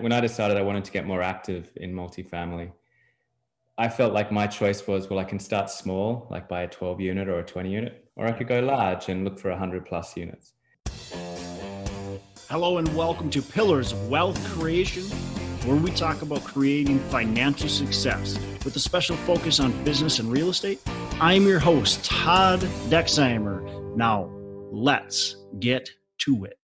when I decided I wanted to get more active in multifamily, I felt like my choice was well, I can start small, like buy a 12 unit or a 20 unit, or I could go large and look for 100 plus units. Hello, and welcome to Pillars of Wealth Creation, where we talk about creating financial success with a special focus on business and real estate. I'm your host, Todd Dexheimer. Now, let's get to it.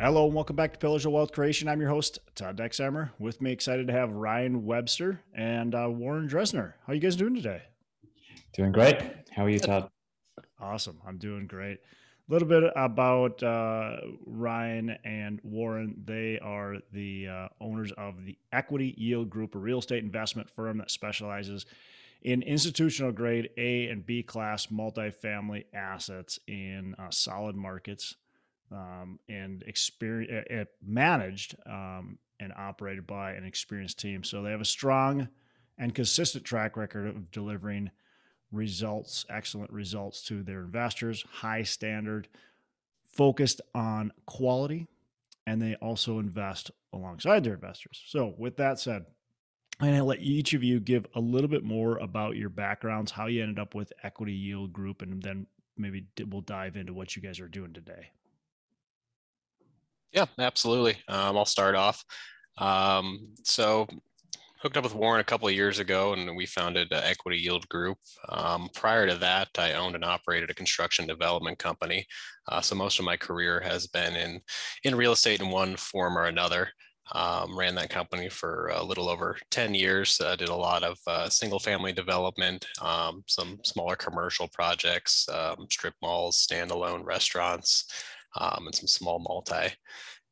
Hello and welcome back to Pillars of Wealth Creation. I'm your host, Todd Dexheimer. With me, excited to have Ryan Webster and uh, Warren Dresner. How are you guys doing today? Doing great. How are you, Todd? Awesome. I'm doing great. A little bit about uh, Ryan and Warren. They are the uh, owners of the Equity Yield Group, a real estate investment firm that specializes in institutional grade A and B class multifamily assets in uh, solid markets um, and experience, uh, managed um, and operated by an experienced team. So they have a strong and consistent track record of delivering results, excellent results to their investors, high standard, focused on quality, and they also invest alongside their investors. So, with that said, I'm going to let each of you give a little bit more about your backgrounds, how you ended up with Equity Yield Group, and then maybe we'll dive into what you guys are doing today. Yeah, absolutely. Um, I'll start off. Um, so, hooked up with Warren a couple of years ago, and we founded Equity Yield Group. Um, prior to that, I owned and operated a construction development company. Uh, so most of my career has been in in real estate in one form or another. Um, ran that company for a little over 10 years. Uh, did a lot of uh, single family development, um, some smaller commercial projects, um, strip malls, standalone restaurants, um, and some small multi.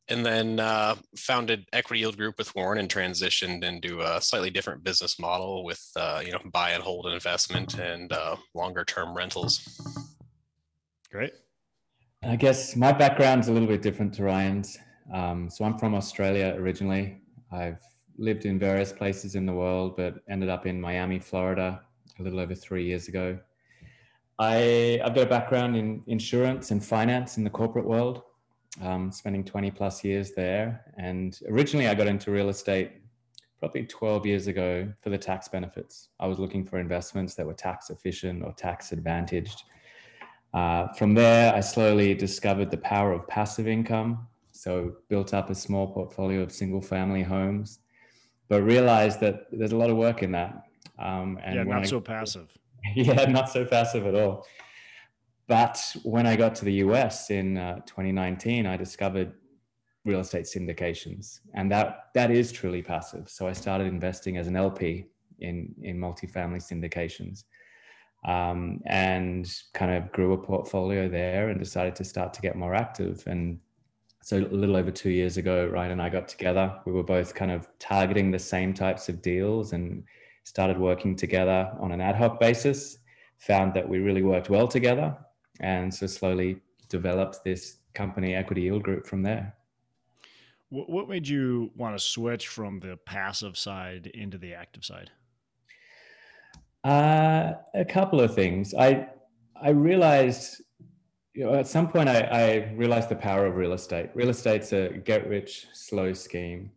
And then uh, founded Equity Yield Group with Warren and transitioned into a slightly different business model with uh, you know buy and hold investment and uh, longer term rentals. Great. I guess my background's a little bit different to Ryan's. Um, so I'm from Australia originally. I've lived in various places in the world, but ended up in Miami, Florida, a little over three years ago. I, I've got a background in insurance and finance in the corporate world, um, spending 20 plus years there. And originally, I got into real estate probably 12 years ago for the tax benefits. I was looking for investments that were tax efficient or tax advantaged. Uh, from there, I slowly discovered the power of passive income. So, built up a small portfolio of single family homes, but realized that there's a lot of work in that. Um, and yeah, not I, so passive. yeah, not so passive at all. But when I got to the US in uh, 2019, I discovered real estate syndications, and that that is truly passive. So I started investing as an LP in in multifamily syndications, um, and kind of grew a portfolio there, and decided to start to get more active. And so a little over two years ago, Ryan and I got together. We were both kind of targeting the same types of deals and started working together on an ad hoc basis, found that we really worked well together, and so slowly developed this company equity yield group from there. What made you want to switch from the passive side into the active side? Uh, a couple of things. I I realized, you know, at some point I, I realized the power of real estate. Real estate's a get rich slow scheme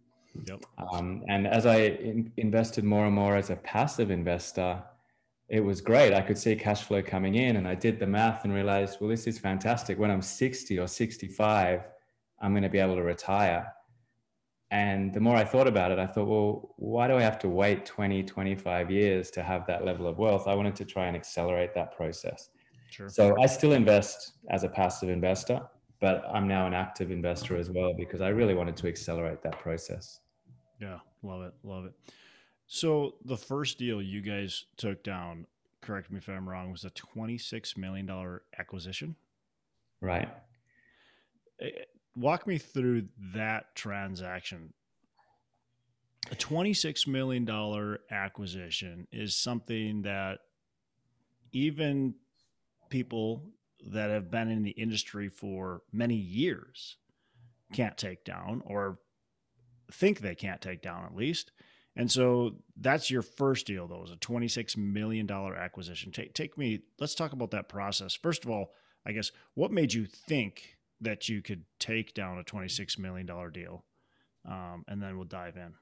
Yep. Um, and as I in, invested more and more as a passive investor, it was great. I could see cash flow coming in, and I did the math and realized, well, this is fantastic. When I'm 60 or 65, I'm going to be able to retire. And the more I thought about it, I thought, well, why do I have to wait 20, 25 years to have that level of wealth? I wanted to try and accelerate that process. Sure. So I still invest as a passive investor, but I'm now an active investor as well because I really wanted to accelerate that process. Yeah, love it, love it. So the first deal you guys took down, correct me if I'm wrong, was a twenty-six million dollar acquisition. Right. Eh, walk me through that transaction. A twenty-six million dollar acquisition is something that even people that have been in the industry for many years can't take down or think they can't take down at least. And so that's your first deal, though, is a $26 million acquisition. Take, take me, let's talk about that process. First of all, I guess, what made you think that you could take down a $26 million deal? um, and then we'll dive in.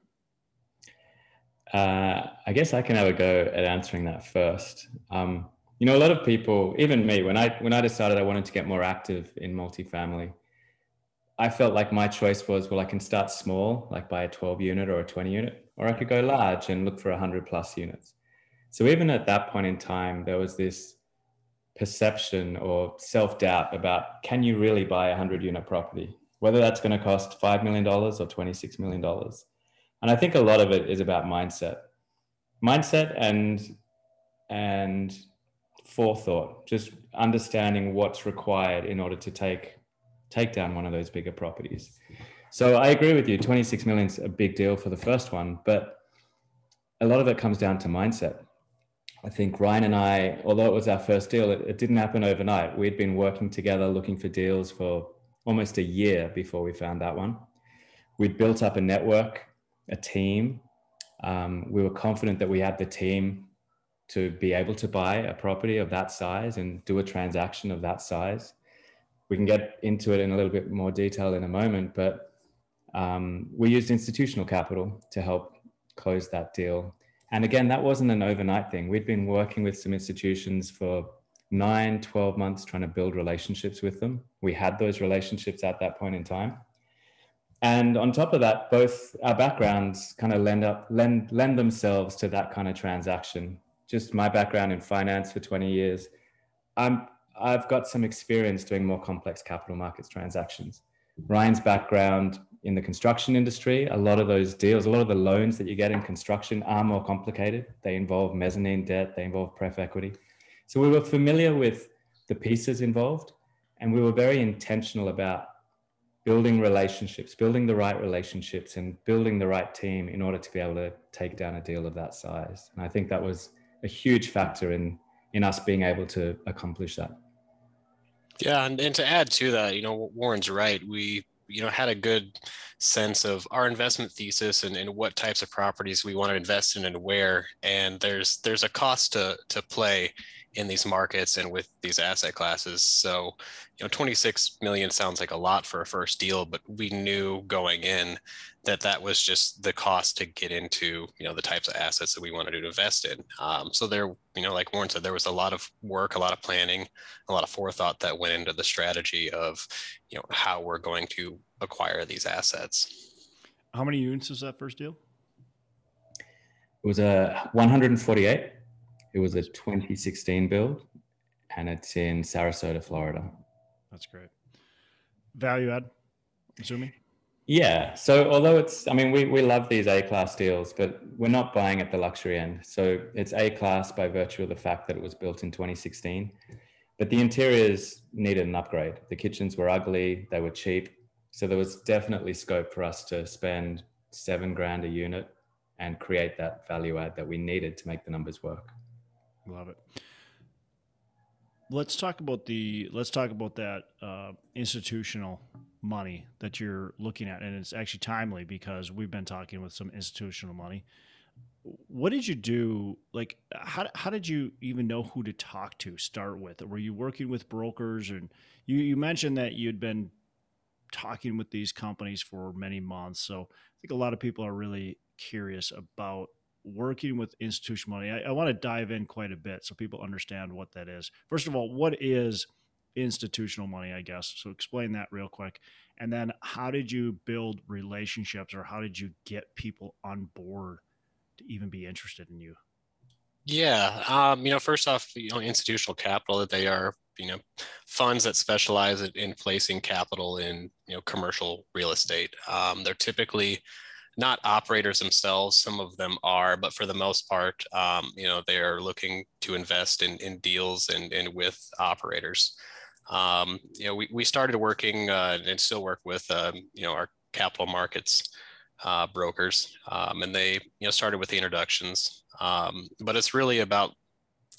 Uh, I guess I can have a go at answering that first. Um, you know, a lot of people, even me, when I when I decided I wanted to get more active in multifamily, I felt like my choice was, well, I can start small, like buy a 12 unit or a 20 unit, or I could go large and look for 100 plus units. So even at that point in time, there was this perception or self doubt about can you really buy a 100 unit property, whether that's going to cost $5 million or $26 million. And I think a lot of it is about mindset, mindset and, and forethought, just understanding what's required in order to take take down one of those bigger properties. So I agree with you. 26 million is a big deal for the first one, but a lot of it comes down to mindset. I think Ryan and I, although it was our first deal, it, it didn't happen overnight. We'd been working together looking for deals for almost a year before we found that one. We'd built up a network, a team. Um, we were confident that we had the team to be able to buy a property of that size and do a transaction of that size. We can get into it in a little bit more detail in a moment, but um, we used institutional capital to help close that deal. And again, that wasn't an overnight thing. We'd been working with some institutions for nine, 12 months trying to build relationships with them. We had those relationships at that point in time. And on top of that, both our backgrounds kind of lend up lend lend themselves to that kind of transaction just my background in finance for 20 years, I'm, I've got some experience doing more complex capital markets transactions. Ryan's background in the construction industry, a lot of those deals, a lot of the loans that you get in construction are more complicated. They involve mezzanine debt, they involve pref equity. So we were familiar with the pieces involved, and we were very intentional about building relationships, building the right relationships, and building the right team in order to be able to take down a deal of that size. And I think that was a huge factor in in us being able to accomplish that. Yeah, and, and to add to that, you know, Warren's right. We you know had a good sense of our investment thesis and, and what types of properties we want to invest in and where and there's there's a cost to to play in these markets and with these asset classes. So, you know, 26 million sounds like a lot for a first deal, but we knew going in that that was just the cost to get into, you know, the types of assets that we wanted to invest in. Um, so there, you know, like Warren said, there was a lot of work, a lot of planning, a lot of forethought that went into the strategy of, you know, how we're going to acquire these assets. How many units was that first deal? It was a 148. It was a 2016 build, and it's in Sarasota, Florida. That's great. Value add, assuming. Yeah. So although it's, I mean, we, we love these A class deals, but we're not buying at the luxury end. So it's A class by virtue of the fact that it was built in 2016. But the interiors needed an upgrade. The kitchens were ugly, they were cheap. So there was definitely scope for us to spend seven grand a unit and create that value add that we needed to make the numbers work. Love it. Let's talk about the let's talk about that uh, institutional money that you're looking at, and it's actually timely because we've been talking with some institutional money. What did you do? Like, how how did you even know who to talk to? Start with? Were you working with brokers? And you you mentioned that you'd been talking with these companies for many months. So I think a lot of people are really curious about working with institutional money. I, I want to dive in quite a bit so people understand what that is. First of all, what is institutional money, I guess? So explain that real quick. And then how did you build relationships or how did you get people on board to even be interested in you? Yeah, um, you know, first off, you know, institutional capital that they are, you know, funds that specialize in placing capital in, you know, commercial real estate. Um, they're typically not operators themselves. Some of them are, but for the most part, um, you know, they are looking to invest in, in deals and, and with operators. Um, you know, we, we started working uh, and still work with, um, you know, our capital markets uh, brokers, um, and they, you know, started with the introductions. Um, but it's really about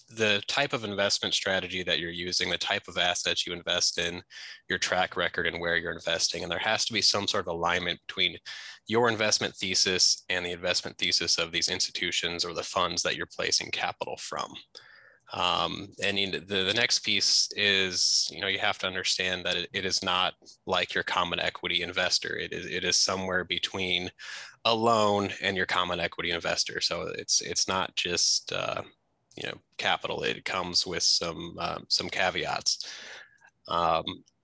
the type of investment strategy that you're using, the type of assets you invest in, your track record, and where you're investing. And there has to be some sort of alignment between your investment thesis and the investment thesis of these institutions or the funds that you're placing capital from. Um, and you know, the, the next piece is, you know, you have to understand that it, it is not like your common equity investor. It is, it is somewhere between a loan and your common equity investor. So it's, it's not just, uh, you know, capital. It comes with some, um, some caveats. Um,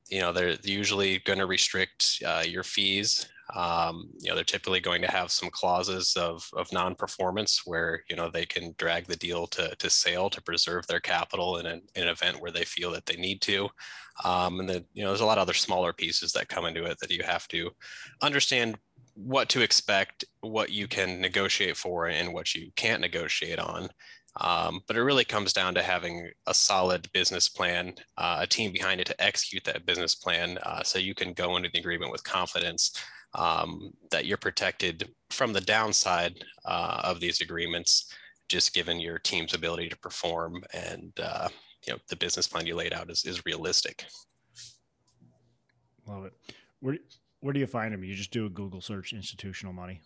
you know, they're usually going to restrict uh, your fees um, you know, they're typically going to have some clauses of, of non-performance where, you know, they can drag the deal to, to sale to preserve their capital in an, in an event where they feel that they need to. Um, and then, you know, there's a lot of other smaller pieces that come into it that you have to understand what to expect, what you can negotiate for and what you can't negotiate on. Um, but it really comes down to having a solid business plan, uh, a team behind it to execute that business plan uh, so you can go into the agreement with confidence um, that you're protected from the downside uh, of these agreements, just given your team's ability to perform and uh, you know the business plan you laid out is, is realistic. Love it. Where where do you find them? You just do a Google search, institutional money.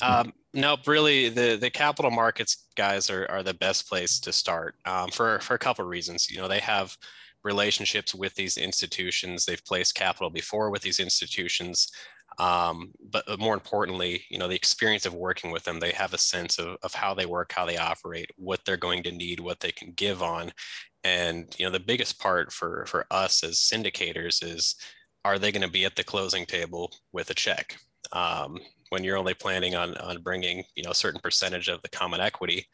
Um, no, really, the the capital markets guys are are the best place to start um, for for a couple of reasons. You know, they have relationships with these institutions. They've placed capital before with these institutions. Um, but more importantly, you know, the experience of working with them, they have a sense of, of how they work, how they operate, what they're going to need, what they can give on. And, you know, the biggest part for, for us as syndicators is, are they going to be at the closing table with a check? Um, when you're only planning on, on bringing, you know, a certain percentage of the common equity,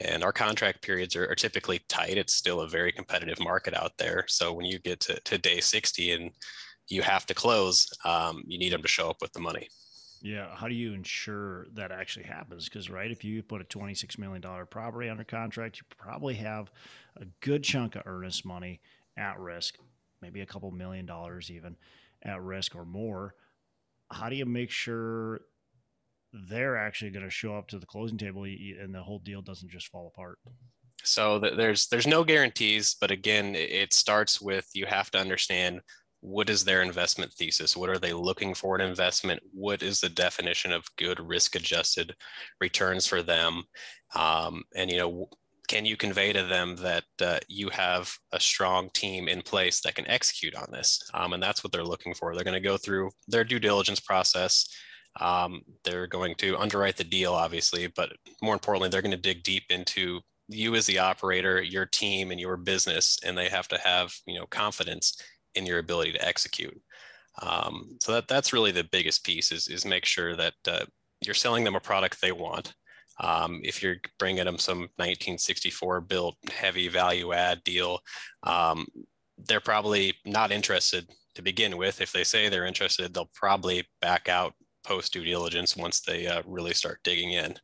and our contract periods are, are, typically tight. It's still a very competitive market out there. So when you get to, to day 60 and you have to close, um, you need them to show up with the money. Yeah. How do you ensure that actually happens? Because, right, if you put a $26 million property under contract, you probably have a good chunk of earnest money at risk, maybe a couple million dollars even at risk or more. How do you make sure they're actually going to show up to the closing table and the whole deal doesn't just fall apart? So there's there's no guarantees, but again, it starts with you have to understand what is their investment thesis? What are they looking for in investment? What is the definition of good risk adjusted returns for them? Um, and you know can you convey to them that uh, you have a strong team in place that can execute on this? Um, and that's what they're looking for. They're going to go through their due diligence process um, they're going to underwrite the deal obviously but more importantly they're going to dig deep into you as the operator your team and your business and they have to have you know confidence in your ability to execute. Um, so that that's really the biggest piece is is make sure that uh, you're selling them a product they want. Um, if you're bringing them some 1964 built heavy value add deal, um, they're probably not interested to begin with. If they say they're interested, they'll probably back out post due diligence once they uh, really start digging in.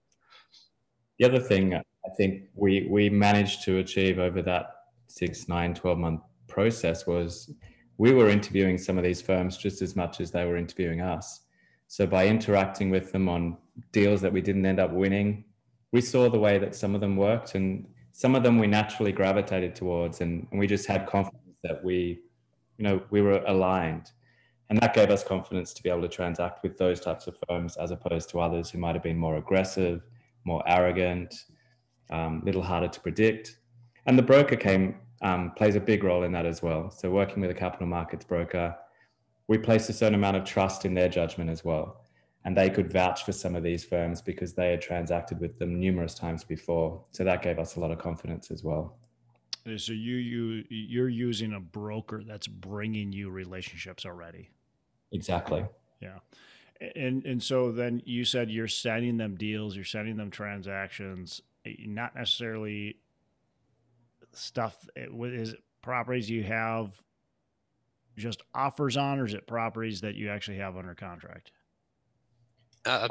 The other thing I think we we managed to achieve over that six, nine, 12 month process was we were interviewing some of these firms just as much as they were interviewing us. So by interacting with them on deals that we didn't end up winning, we saw the way that some of them worked and some of them we naturally gravitated towards and, and we just had confidence that we, you know, we were aligned. And that gave us confidence to be able to transact with those types of firms as opposed to others who might have been more aggressive, more arrogant, a um, little harder to predict. And the broker came um, plays a big role in that as well. So working with a capital markets broker, we placed a certain amount of trust in their judgment as well. And they could vouch for some of these firms because they had transacted with them numerous times before. So that gave us a lot of confidence as well. So you you you're using a broker that's bringing you relationships already. Exactly. Yeah. And and so then you said you're sending them deals, you're sending them transactions, not necessarily stuff eh, is properties you have just offers on or is it properties that you actually have under contract uh,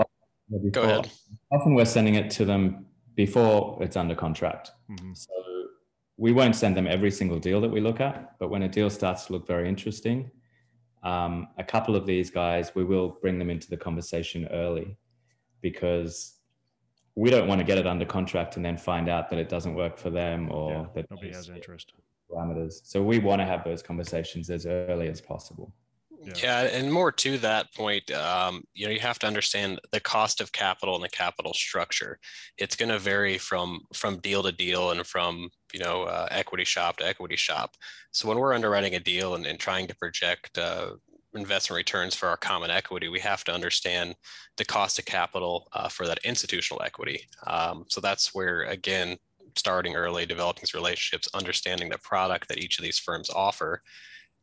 go ahead often we're sending it to them before it's under contract mm-hmm. so we won't send them every single deal that we look at but when a deal starts to look very interesting um, a couple of these guys we will bring them into the conversation early because we don't want to get it under contract and then find out that it doesn't work for them or yeah, that nobody has interest parameters. So we want to have those conversations as early as possible. Yeah. yeah, and more to that point, um, you know, you have to understand the cost of capital and the capital structure. It's going to vary from from deal to deal and from you know, uh, equity shop to equity shop. So when we're underwriting a deal and, and trying to project uh, investment returns for our common equity, we have to understand the cost of capital uh, for that institutional equity. Um, so that's where, again, starting early, developing these relationships, understanding the product that each of these firms offer,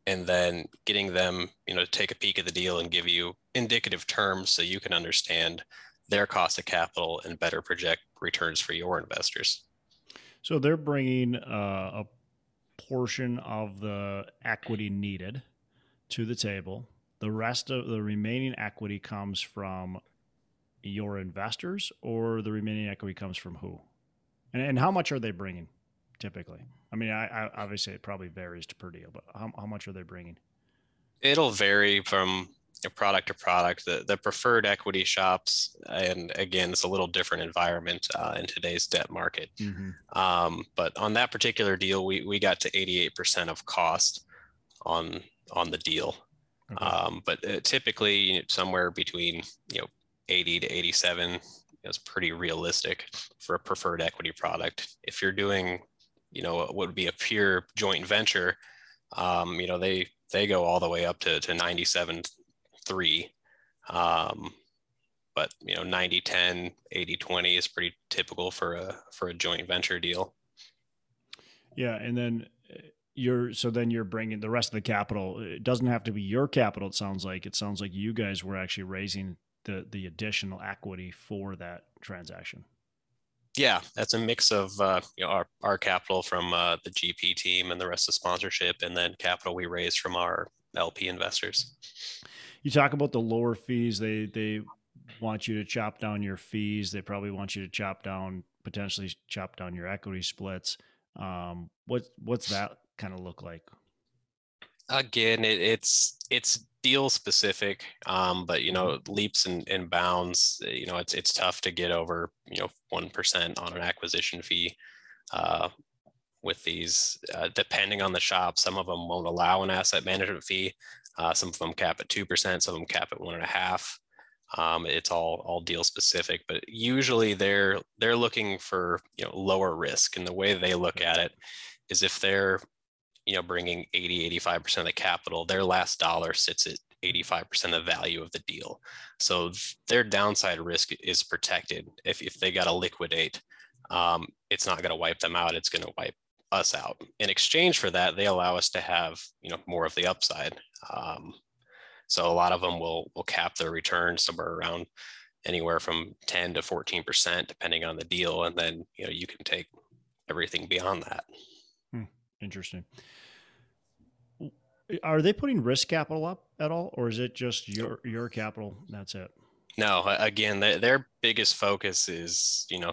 and then getting them, you know, to take a peek at the deal and give you indicative terms so you can understand their cost of capital and better project returns for your investors. So they're bringing uh, a portion of the equity needed to the table. The rest of the remaining equity comes from your investors, or the remaining equity comes from who? And, and how much are they bringing typically? I mean, I, I obviously it probably varies per deal, but how, how much are they bringing? It'll vary from product to product. The, the preferred equity shops, and again, it's a little different environment uh, in today's debt market. Mm-hmm. Um, but on that particular deal, we, we got to 88% of cost on on the deal. Okay. Um, but uh, typically, you know, somewhere between you know 80 to 87 is pretty realistic for a preferred equity product. If you're doing, you know, what would be a pure joint venture, um, you know, they they go all the way up to to 97 three. Um, but you know 90 10 80 20 is pretty typical for a for a joint venture deal. Yeah and then uh, you're so then you're bringing the rest of the capital. It doesn't have to be your capital it sounds like. It sounds like you guys were actually raising the the additional equity for that transaction. Yeah that's a mix of uh, you know, our, our capital from uh, the gp team and the rest of sponsorship and then capital we raised from our lp investors you talk about the lower fees. They they want you to chop down your fees. They probably want you to chop down potentially chop down your equity splits. Um, what what's that kind of look like? Again, it, it's it's deal specific, um, but you know leaps and, and bounds. You know it's it's tough to get over you know one percent on an acquisition fee. Uh, with these, uh, depending on the shop, some of them won't allow an asset management fee. Uh, some of them cap at 2%, some of them cap at one and a half. Um, it's all all deal specific, but usually they're they're looking for you know lower risk, and the way they look at it is if they're you know bringing 80 85% of the capital, their last dollar sits at 85% of the value of the deal. So their downside risk is protected. If if they got to liquidate, um, it's not going to wipe them out. It's going to wipe us out. In exchange for that, they allow us to have you know more of the upside. Um, so a lot of them will will cap their return somewhere around anywhere from 10 to 14 percent, depending on the deal, and then you know you can take everything beyond that. Hmm. Interesting. Are they putting risk capital up at all, or is it just your your capital? That's it. No, again, their biggest focus is you know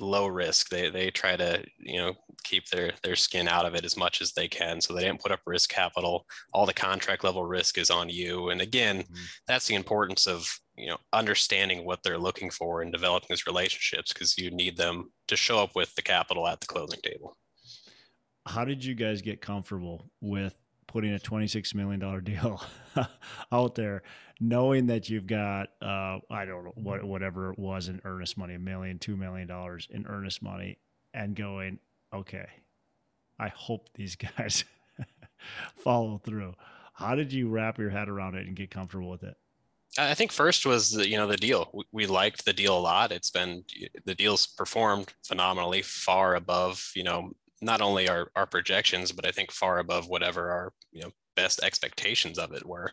low risk. They they try to you know keep their their skin out of it as much as they can, so they didn't put up risk capital. All the contract level risk is on you. And again, mm-hmm. that's the importance of you know understanding what they're looking for and developing these relationships because you need them to show up with the capital at the closing table. How did you guys get comfortable with putting a $26 million deal out there, knowing that you've got, uh, I don't know, what, whatever it was in earnest money, a million, two million dollars in earnest money, and going, okay, I hope these guys follow through. How did you wrap your head around it and get comfortable with it? I think first was the, you know the deal. We, we, liked the deal a lot. It's been the deal's performed phenomenally, far above you know not only our, our projections, but I think far above whatever our you know best expectations of it were.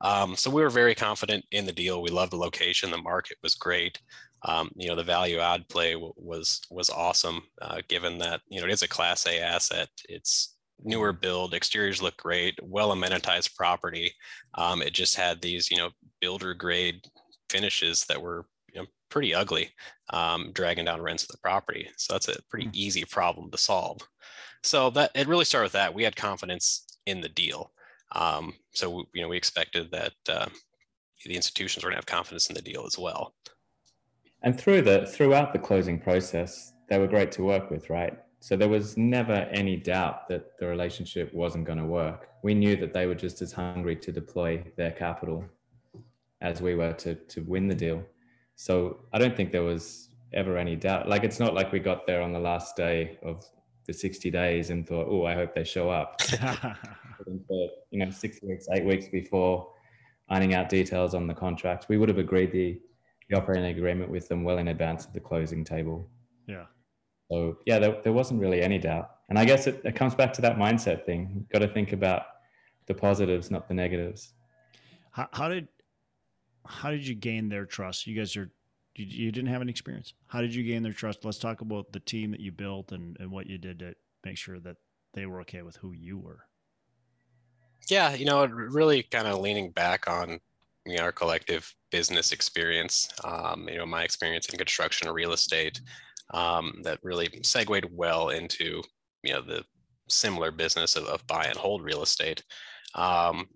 Um, so we were very confident in the deal. We loved the location. The market was great. Um, you know, the value add play w- was was awesome, uh, given that you know it is a Class A asset. It's newer build, exteriors look great, well amenitized property. Um, it just had these you know builder grade finishes that were pretty ugly um, dragging down rents of the property. So that's a pretty mm. easy problem to solve. So that it really started with that. We had confidence in the deal. Um, so you know we expected that uh, the institutions were going to have confidence in the deal as well. And through the throughout the closing process, they were great to work with, right? So there was never any doubt that the relationship wasn't going to work. We knew that they were just as hungry to deploy their capital as we were to to win the deal. So I don't think there was ever any doubt. Like it's not like we got there on the last day of the 60 days and thought, oh, I hope they show up. for, you know, six weeks, eight weeks before ironing out details on the contract, we would have agreed the, the operating agreement with them well in advance of the closing table. Yeah. So yeah, there, there wasn't really any doubt. And I guess it, it comes back to that mindset thing. You've got to think about the positives, not the negatives. How, how did how did you gain their trust? You guys are you, you, didn't have any experience. How did you gain their trust? Let's talk about the team that you built and, and what you did to make sure that they were okay with who you were. Yeah, you know, really kind of leaning back on you know, our collective business experience. Um, you know, my experience in construction and real estate um, that really segued well into you know the similar business of, of buy and hold real estate. Um,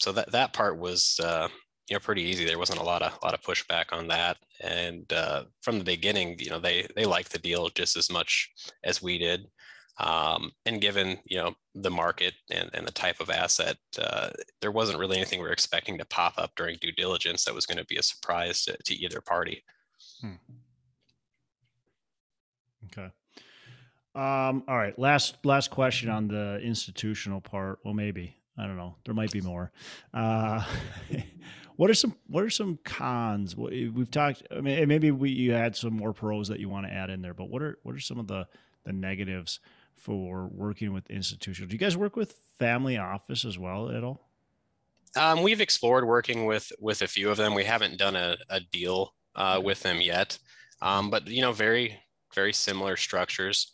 so that that part was uh, you know pretty easy. There wasn't a lot of a lot of pushback on that, and uh, from the beginning, you know they they liked the deal just as much as we did. Um, and given you know the market and, and the type of asset, uh, there wasn't really anything we were expecting to pop up during due diligence that was going to be a surprise to, to either party. Hmm. Okay. Um, all right. Last last question on the institutional part. Well, maybe I don't know. There might be more. Uh, what are some What are some cons? We've talked. I mean, maybe we you had some more pros that you want to add in there. But what are what are some of the the negatives for working with institutional? Do you guys work with family office as well at all? Um, we've explored working with with a few of them. We haven't done a, a deal uh, with them yet, um, but you know, very very similar structures.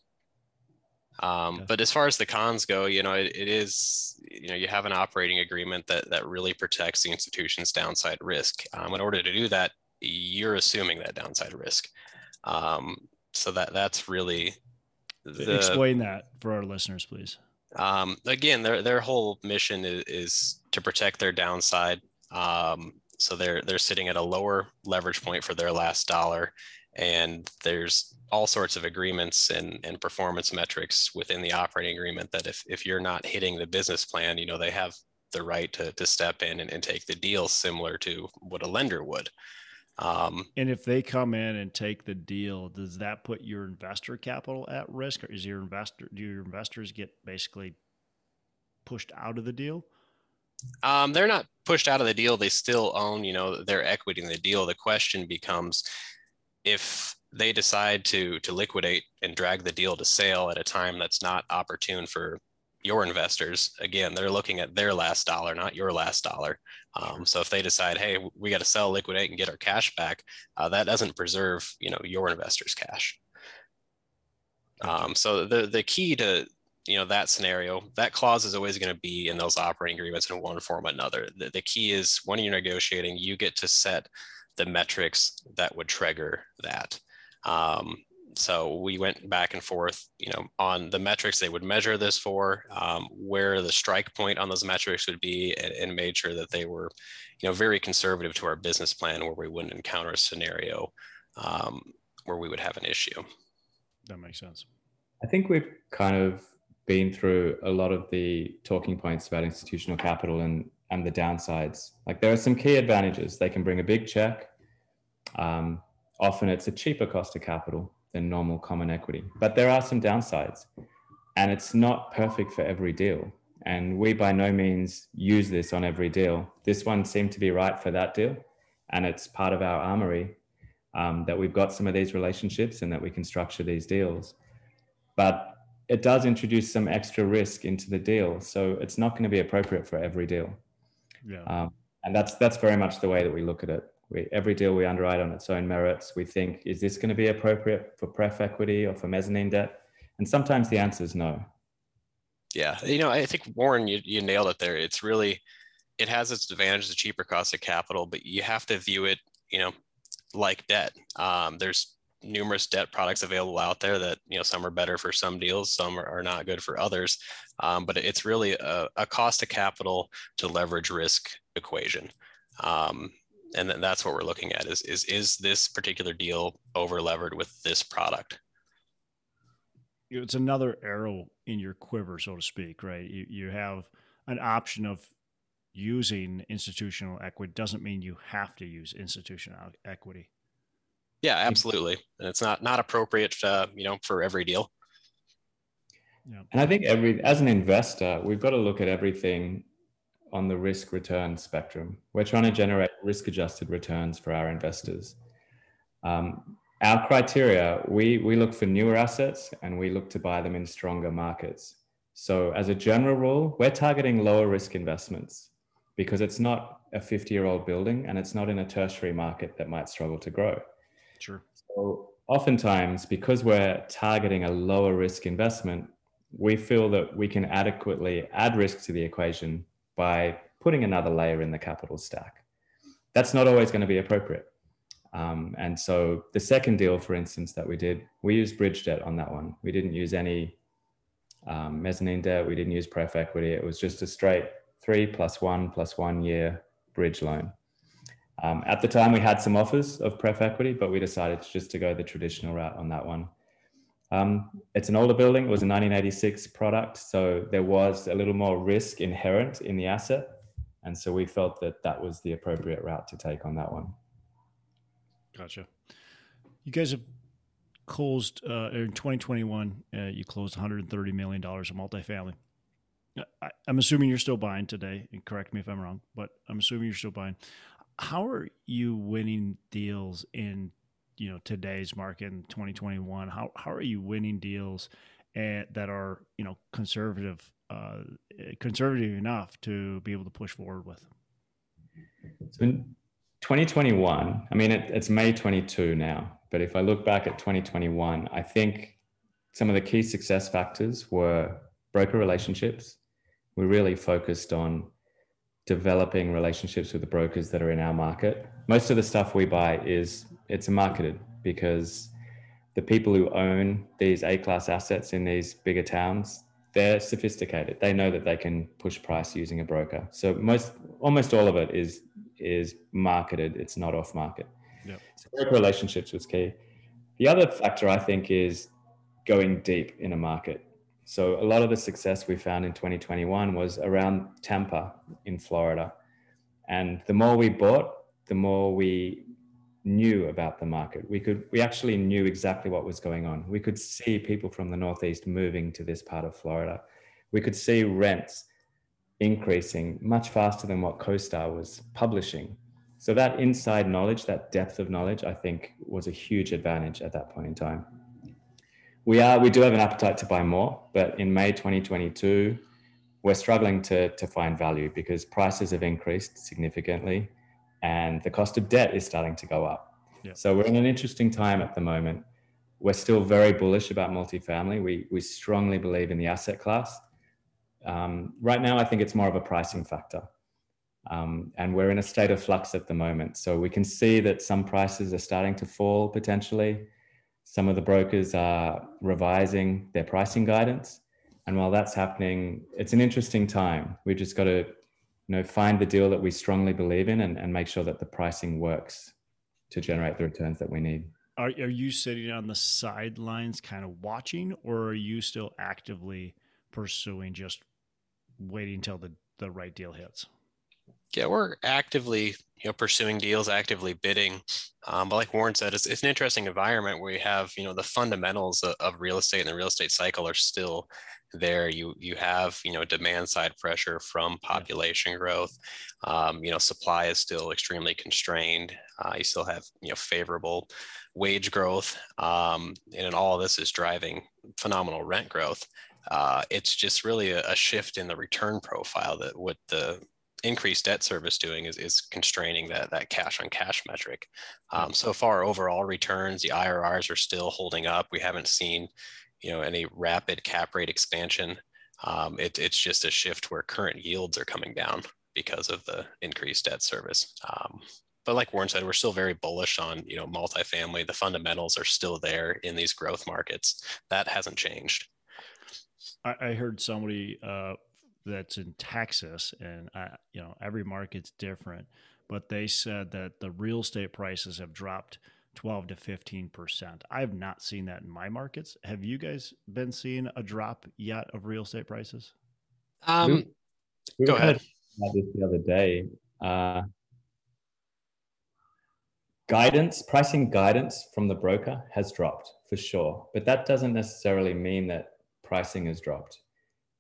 Um, okay. But as far as the cons go, you know, it, it is, you know, you have an operating agreement that that really protects the institution's downside risk. Um, in order to do that, you're assuming that downside risk. Um, so that that's really the, explain that for our listeners, please. Um, again, their their whole mission is, is to protect their downside. Um, so they're they're sitting at a lower leverage point for their last dollar, and there's all sorts of agreements and, and performance metrics within the operating agreement that if, if you're not hitting the business plan, you know, they have the right to, to step in and, and take the deal similar to what a lender would. Um, and if they come in and take the deal, does that put your investor capital at risk, or is your investor do your investors get basically pushed out of the deal? Um, they're not pushed out of the deal. They still own, you know, their equity in the deal. The question becomes if they decide to to liquidate and drag the deal to sale at a time that's not opportune for your investors again they're looking at their last dollar not your last dollar. Um, so if they decide hey we got to sell liquidate and get our cash back uh, that doesn't preserve you know your investors cash. Um, so the the key to you know that scenario that clause is always going to be in those operating agreements in one form or another. The, the key is when you're negotiating you get to set the metrics that would trigger that um, so we went back and forth, you know, on the metrics they would measure this for, um, where the strike point on those metrics would be, and, and, made sure that they were, you know, very conservative to our business plan, where we wouldn't encounter a scenario um, where we would have an issue. That makes sense. I think we've kind of been through a lot of the talking points about institutional capital and and the downsides. Like there are some key advantages. They can bring a big check. Um, often it's a cheaper cost of capital than normal common equity. But there are some downsides, and it's not perfect for every deal. And we by no means use this on every deal. This one seemed to be right for that deal, and it's part of our armory um, that we've got some of these relationships and that we can structure these deals. But it does introduce some extra risk into the deal, so it's not going to be appropriate for every deal. Yeah. Um, and that's that's very much the way that we look at it we, every deal we underwrite on its own merits. We think, is this going to be appropriate for pref equity or for mezzanine debt? And sometimes the answer is no. Yeah, you know, I think Warren, you, you nailed it there. It's really, it has its advantage, the cheaper cost of capital, but you have to view it, you know, like debt. Um, there's numerous debt products available out there that you know some are better for some deals some are, are not good for others. Um, but it's really a, a, cost of capital to leverage risk equation. Um, and then that's what we're looking at is is is this particular deal over levered with this product? It's another arrow in your quiver so to speak right? You, you have an option of using institutional equity. Doesn't mean you have to use institutional equity yeah absolutely and it's not not appropriate uh, you know for every deal Yeah. And I think every as an investor, we've got to look at everything on the risk return spectrum. We're trying to generate risk adjusted returns for our investors. Um, our criteria, we, we look for newer assets and we look to buy them in stronger markets. So, as a general rule, we're targeting lower risk investments because it's not a 50 year old building and it's not in a tertiary market that might struggle to grow. Sure. So, oftentimes, because we're targeting a lower risk investment, we feel that we can adequately add risk to the equation by putting another layer in the capital stack. That's not always going to be appropriate. Um, and so the second deal, for instance, that we did, we used bridge debt on that one. We didn't use any um, mezzanine debt. We didn't use pref equity. It was just a straight three plus one plus one year bridge loan. Um, at the time, we had some offers of pref equity, but we decided just to go the traditional route on that one. Um, it's an older building. It was a 1986 product, so there was a little more risk inherent in the asset, and so we felt that that was the appropriate route to take on that one. Gotcha. You guys have closed uh, in 2021. Uh, you closed 130 million dollars of multifamily. I, am assuming you're still buying today, and correct me if I'm wrong, but I'm assuming you're still buying. How are you winning deals in you know today's market in 2021 how, how are you winning deals and, that are you know conservative uh, conservative enough to be able to push forward with? So in 2021 i mean it, it's may 22 now but if i look back at 2021 i think some of the key success factors were broker relationships. We really focused on developing relationships with the brokers that are in our market most of the stuff we buy is it's marketed because the people who own these A class assets in these bigger towns, they're sophisticated. They know that they can push price using a broker. So most almost all of it is is marketed. It's not off market. Yep. So broker relationships was key. The other factor I think is going deep in a market. So a lot of the success we found in 2021 was around Tampa in Florida. And the more we bought, the more we knew about the market. We could we actually knew exactly what was going on. We could see people from the northeast moving to this part of Florida. We could see rents increasing much faster than what CoStar was publishing. So that inside knowledge, that depth of knowledge, I think was a huge advantage at that point in time. We are we do have an appetite to buy more, but in May 2022, we're struggling to to find value because prices have increased significantly and the cost of debt is starting to go up. Yeah. So we're in an interesting time at the moment. We're still very bullish about multifamily. We we strongly believe in the asset class. Um, right now, I think it's more of a pricing factor, um, and we're in a state of flux at the moment. So we can see that some prices are starting to fall potentially. Some of the brokers are revising their pricing guidance, and while that's happening, it's an interesting time. We've just got to you know find the deal that we strongly believe in and, and make sure that the pricing works to generate the returns that we need. Are, are you sitting on the sidelines kind of watching or are you still actively pursuing just waiting until the, the right deal hits yeah we're actively you know pursuing deals actively bidding. Um, but like warren said it's, it's an interesting environment where you have you know the fundamentals of, of real estate and the real estate cycle are still there. You you have you know demand side pressure from population growth. Um, you know supply is still extremely constrained. Uh, you still have you know favorable wage growth. Um, and all of this is driving phenomenal rent growth. Uh, it's just really a, a, shift in the return profile that what the increased debt service doing is, is constraining that, that cash on cash metric. Um, so far, overall returns, the IRRs are still holding up. We haven't seen you know any rapid cap rate expansion. Um, it, it's just a shift where current yields are coming down because of the increased debt service. Um, but like Warren said, we're still very bullish on you know multifamily. The fundamentals are still there in these growth markets. That hasn't changed. I, I heard somebody uh, that's in Texas, and I, you know every market's different, but they said that the real estate prices have dropped 12 to 15%. I have not seen that in my markets. Have you guys been seeing a drop yet of real estate prices? Um, we, we go ahead. This the other day. Uh, guidance, pricing guidance from the broker has dropped for sure, but that doesn't necessarily mean that pricing has dropped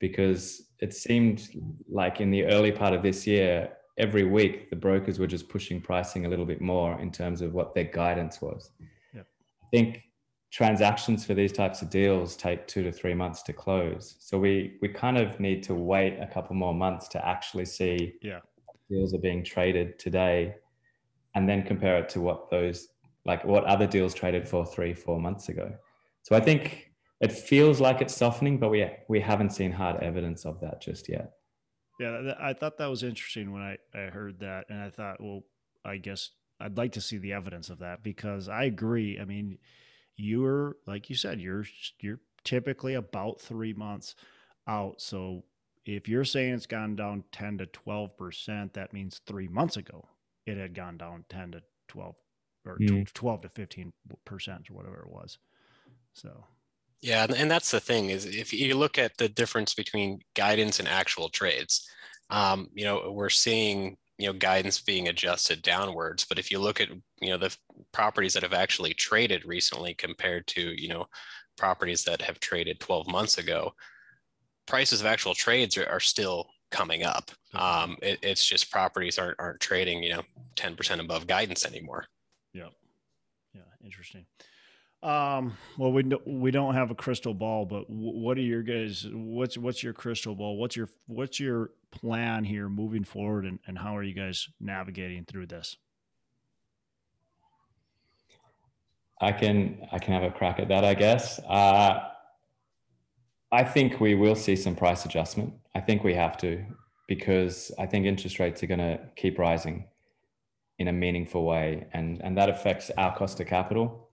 because it seemed like in the early part of this year, every week the brokers were just pushing pricing a little bit more in terms of what their guidance was. Yep. I think transactions for these types of deals take two to three months to close. So we we kind of need to wait a couple more months to actually see yeah. deals are being traded today and then compare it to what those like what other deals traded for three, four months ago. So I think it feels like it's softening, but we we haven't seen hard evidence of that just yet. Yeah, I thought that was interesting when I, I heard that. And I thought, well, I guess I'd like to see the evidence of that because I agree. I mean, you're like you said, you're you're typically about three months out. So if you're saying it's gone down 10 to 12 percent, that means three months ago it had gone down 10 to 12 or mm. 12 to 15 percent or whatever it was. So yeah, and that's the thing is if you look at the difference between guidance and actual trades, um, you know, we're seeing you know guidance being adjusted downwards. But if you look at you know the properties that have actually traded recently compared to you know properties that have traded 12 months ago, prices of actual trades are, are still coming up. Um, it, it's just properties aren't aren't trading you know 10% above guidance anymore. Yeah, yeah, interesting. Um, well, we don't, we don't have a crystal ball, but what are your guys? What's what's your crystal ball? What's your what's your plan here moving forward, and, and how are you guys navigating through this? I can I can have a crack at that, I guess. Uh, I think we will see some price adjustment. I think we have to because I think interest rates are going to keep rising in a meaningful way, and and that affects our cost of capital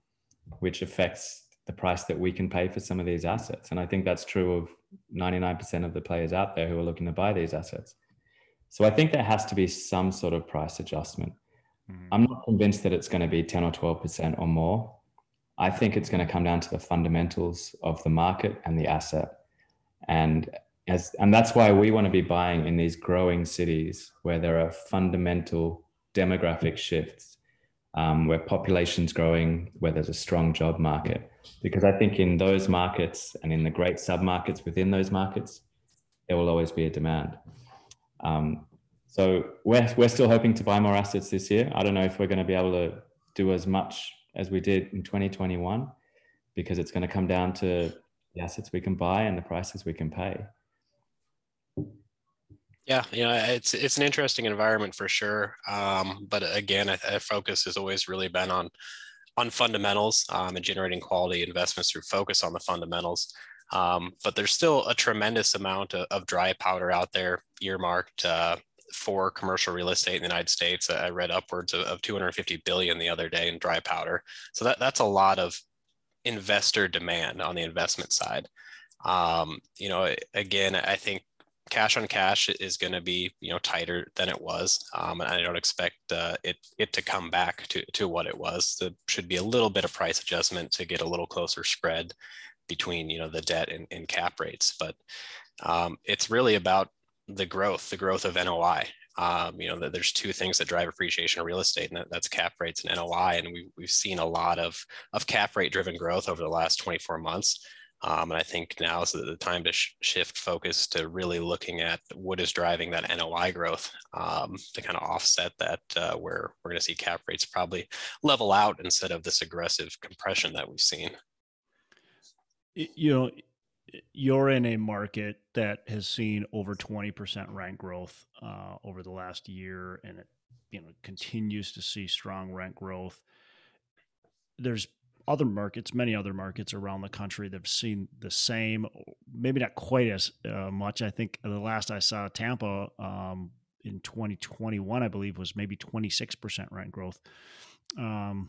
which affects the price that we can pay for some of these assets. And I think that's true of 99% of the players out there who are looking to buy these assets. So I think there has to be some sort of price adjustment. Mm-hmm. I'm not convinced that it's going to be 10 or 12% or more. I think it's going to come down to the fundamentals of the market and the asset. And as and that's why we want to be buying in these growing cities where there are fundamental demographic shifts um, where population's growing, where there's a strong job market. Because I think in those markets and in the great submarkets within those markets, there will always be a demand. Um, so we're, we're still hoping to buy more assets this year. I don't know if we're going to be able to do as much as we did in 2021 because it's going to come down to the assets we can buy and the prices we can pay. Yeah, you know, it's it's an interesting environment for sure. Um, but again, a focus has always really been on on fundamentals um, and generating quality investments through focus on the fundamentals. Um, but there's still a tremendous amount of, of dry powder out there earmarked uh, for commercial real estate in the United States. I read upwards of, of 250 billion the other day in dry powder. So that, that's a lot of investor demand on the investment side. Um, you know, again, I think cash on cash is going to be you know tighter than it was um, and i don't expect uh, it it to come back to, to what it was. There should be a little bit of price adjustment to get a little closer spread between you know the debt and, and cap rates but um, it's really about the growth the growth of noi um, you know there's two things that drive appreciation of real estate and that, that's cap rates and noi and we, we've seen a lot of of cap rate driven growth over the last 24 months um, and I think now is the time to sh- shift focus to really looking at what is driving that NOI growth um, to kind of offset that, uh, where we're going to see cap rates probably level out instead of this aggressive compression that we've seen. You know, you're in a market that has seen over 20% rent growth uh, over the last year, and it you know continues to see strong rent growth. There's other markets, many other markets around the country that have seen the same, maybe not quite as uh, much. I think the last I saw Tampa um, in 2021, I believe, was maybe 26% rent growth. Um,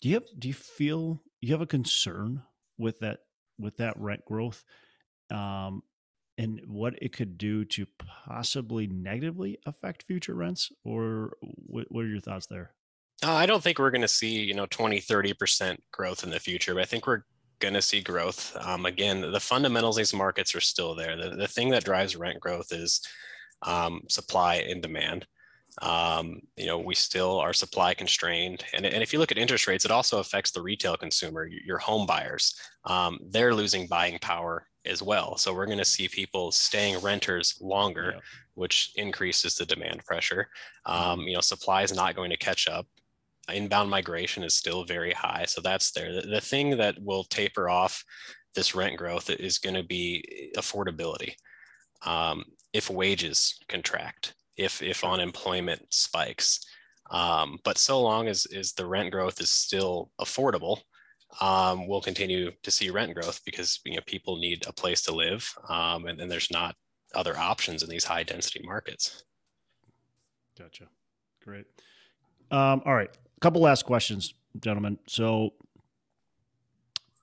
do you have, do you feel you have a concern with that with that rent growth, um, and what it could do to possibly negatively affect future rents, or what, what are your thoughts there? Uh, I don't think we're going to see, you know, 20, 30% growth in the future, but I think we're going to see growth. Um, again, the fundamentals of these markets are still there. The, the thing that drives rent growth is um, supply and demand. Um, you know, we still are supply constrained. And, and if you look at interest rates, it also affects the retail consumer, your home buyers. Um, they're losing buying power as well. So we're going to see people staying renters longer, yeah. which increases the demand pressure. Um, you know, supply is not going to catch up. Inbound migration is still very high. So that's there. The, the thing that will taper off this rent growth is going to be affordability. Um, if wages contract, if if unemployment spikes, um, but so long as is the rent growth is still affordable, um, we'll continue to see rent growth because you know people need a place to live, um, and then there's not other options in these high density markets. Gotcha. Great. Um, all right, a couple last questions, gentlemen. So,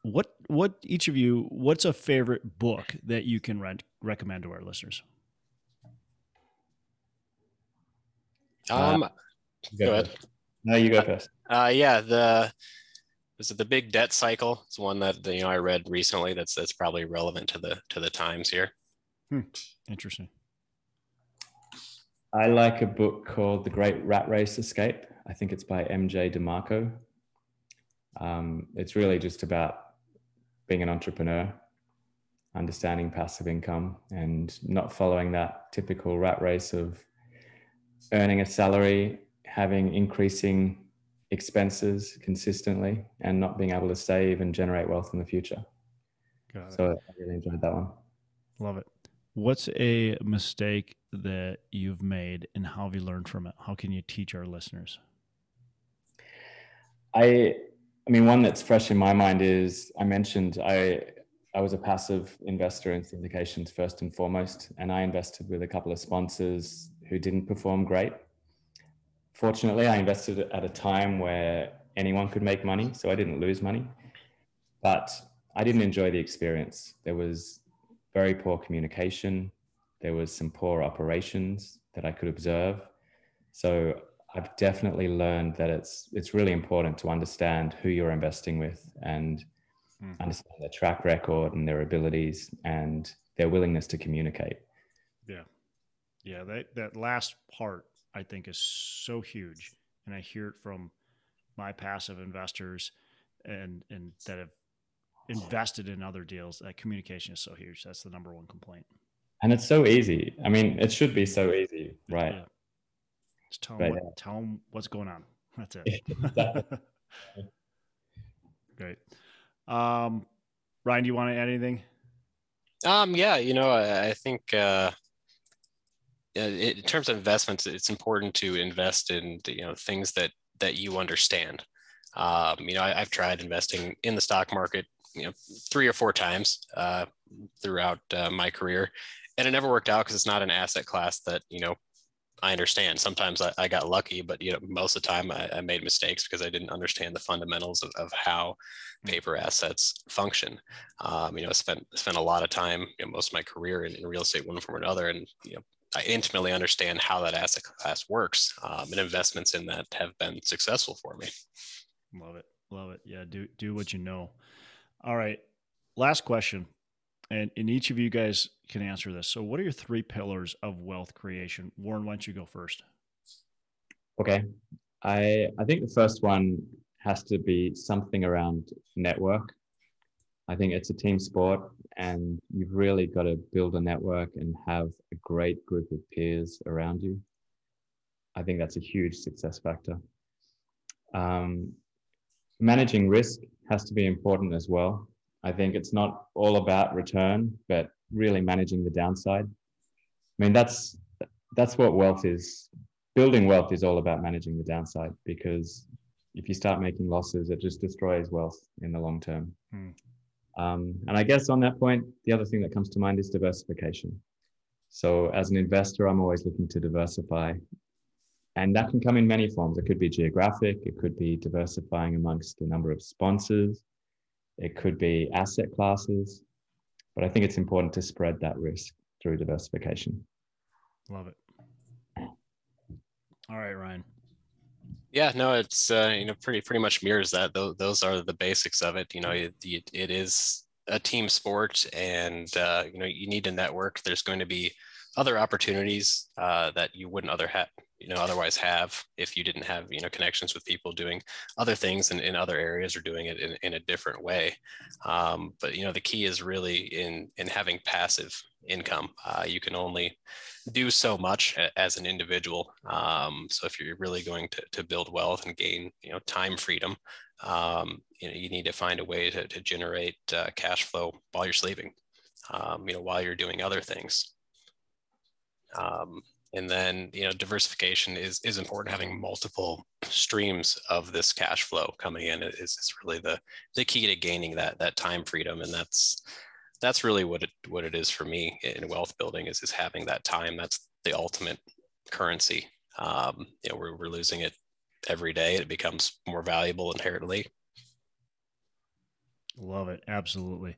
what what each of you? What's a favorite book that you can rent, recommend to our listeners? Um, uh, go, go ahead. No, you go first. Uh, yeah, the is it the big debt cycle? It's one that you know I read recently. That's that's probably relevant to the to the times here. Hmm. Interesting. I like a book called The Great Rat Race Escape. I think it's by MJ DeMarco. Um, it's really just about being an entrepreneur, understanding passive income, and not following that typical rat race of earning a salary, having increasing expenses consistently, and not being able to save and generate wealth in the future. So I really enjoyed that one. Love it. What's a mistake that you've made and how have you learned from it? How can you teach our listeners? I I mean one that's fresh in my mind is I mentioned I I was a passive investor in syndications first and foremost and I invested with a couple of sponsors who didn't perform great. Fortunately, I invested at a time where anyone could make money, so I didn't lose money. But I didn't enjoy the experience. There was very poor communication. There was some poor operations that I could observe. So I've definitely learned that it's it's really important to understand who you're investing with and mm. understand their track record and their abilities and their willingness to communicate. Yeah. Yeah, that that last part I think is so huge, and I hear it from my passive investors and and that have invested in other deals. That communication is so huge. That's the number one complaint. And it's so easy. I mean, it should be so easy, right? Yeah. Just tell them, what, tell them what's going on. That's it. Great. Um, Ryan, do you want to add anything? Um, yeah, you know, I, I think uh, in terms of investments, it's important to invest in you know things that that you understand. Um, you know, I, have tried investing in the stock market, you know, three or four times uh, throughout uh, my career, and it never worked out because it's not an asset class that you know I understand. Sometimes I, I, got lucky, but you know, most of the time I, I made mistakes because I didn't understand the fundamentals of, of how hmm. paper assets function. Um, you know, I spent spent a lot of time, you know, most of my career in, in real estate, one form or another, and you know, I intimately understand how that asset class works, um, and investments in that have been successful for me. Love it, love it. Yeah, do do what you know. All right, last question, and and each of you guys can answer this. So, what are your three pillars of wealth creation? Warren, why don't you go first? Okay, I I think the first one has to be something around network. I think it's a team sport and you've really got to build a network and have a great group of peers around you. I think that's a huge success factor. Um, managing risk has to be important as well. I think it's not all about return, but really managing the downside. I mean, that's that's what wealth is. Building wealth is all about managing the downside because if you start making losses, it just destroys wealth in the long term. Hmm. Um, and I guess on that point, the other thing that comes to mind is diversification. So as an investor, I'm always looking to diversify. And that can come in many forms. It could be geographic, it could be diversifying amongst a number of sponsors, it could be asset classes. But I think it's important to spread that risk through diversification. Love it. All right, Ryan. Yeah, no, it's uh, you know pretty pretty much mirrors that. Those those are the basics of it. You know, it, it is a team sport, and uh, you know you need to network. There's going to be other opportunities uh, that you wouldn't other have you know otherwise have if you didn't have you know connections with people doing other things in, in other areas or doing it in, in a different way. Um, but you know the key is really in in having passive income. Uh, you can only do so much as an individual. Um, so if you're really going to, to build wealth and gain you know time freedom um, you know you need to find a way to, to generate uh, cash flow while you're sleeping um, you know while you're doing other things. Um, and then you know diversification is is important having multiple streams of this cash flow coming in is, is really the the key to gaining that that time freedom and that's that's really what it what it is for me in wealth building is is having that time. That's the ultimate currency. Um, you know we're, we're losing it every day. It becomes more valuable inherently. Love it. Absolutely.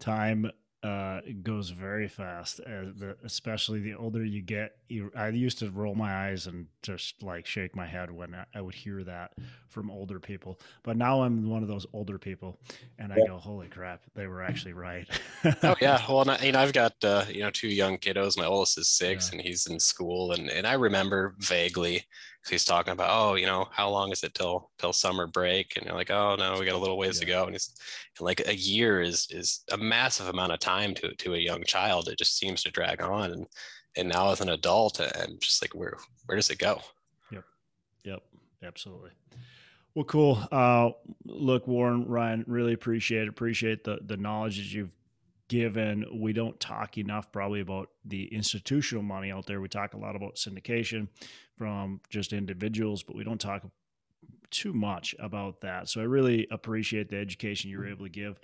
Time uh, goes very fast, uh, the, especially the older you get. I used to roll my eyes and just like shake my head when I, I, would hear that from older people. But now I'm one of those older people, and I go, "Holy crap, they were actually right." oh yeah, well, you know, I've got uh, you know two young kiddos. My oldest is six, yeah. and he's in school, and and I remember vaguely he's talking about, oh, you know, how long is it till till summer break? And you're like, oh no, we got a little ways yeah. to go. And he's and like a year is is a massive amount of time to to a young child. It just seems to drag on. And and now as an adult, I'm just like, where where does it go? Yep. Yep. Absolutely. Well, cool. Uh, look, Warren, Ryan, really appreciate. Appreciate the the knowledge that you've given. We don't talk enough probably about the institutional money out there. We talk a lot about syndication from just individuals, but we don't talk too much about that. So I really appreciate the education you're able to give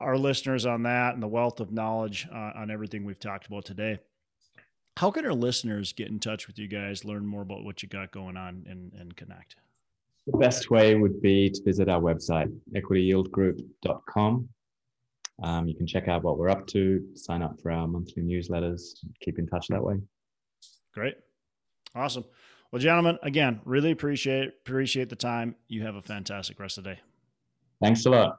our listeners on that and the wealth of knowledge uh, on everything we've talked about today. How can our listeners get in touch with you guys, learn more about what you got going on, and, and connect? The best way would be to visit our website, equityyieldgroup.com. Um, you can check out what we're up to, sign up for our monthly newsletters, keep in touch that way. Great. Awesome. Well, gentlemen, again, really appreciate appreciate the time. You have a fantastic rest of the day. Thanks a lot.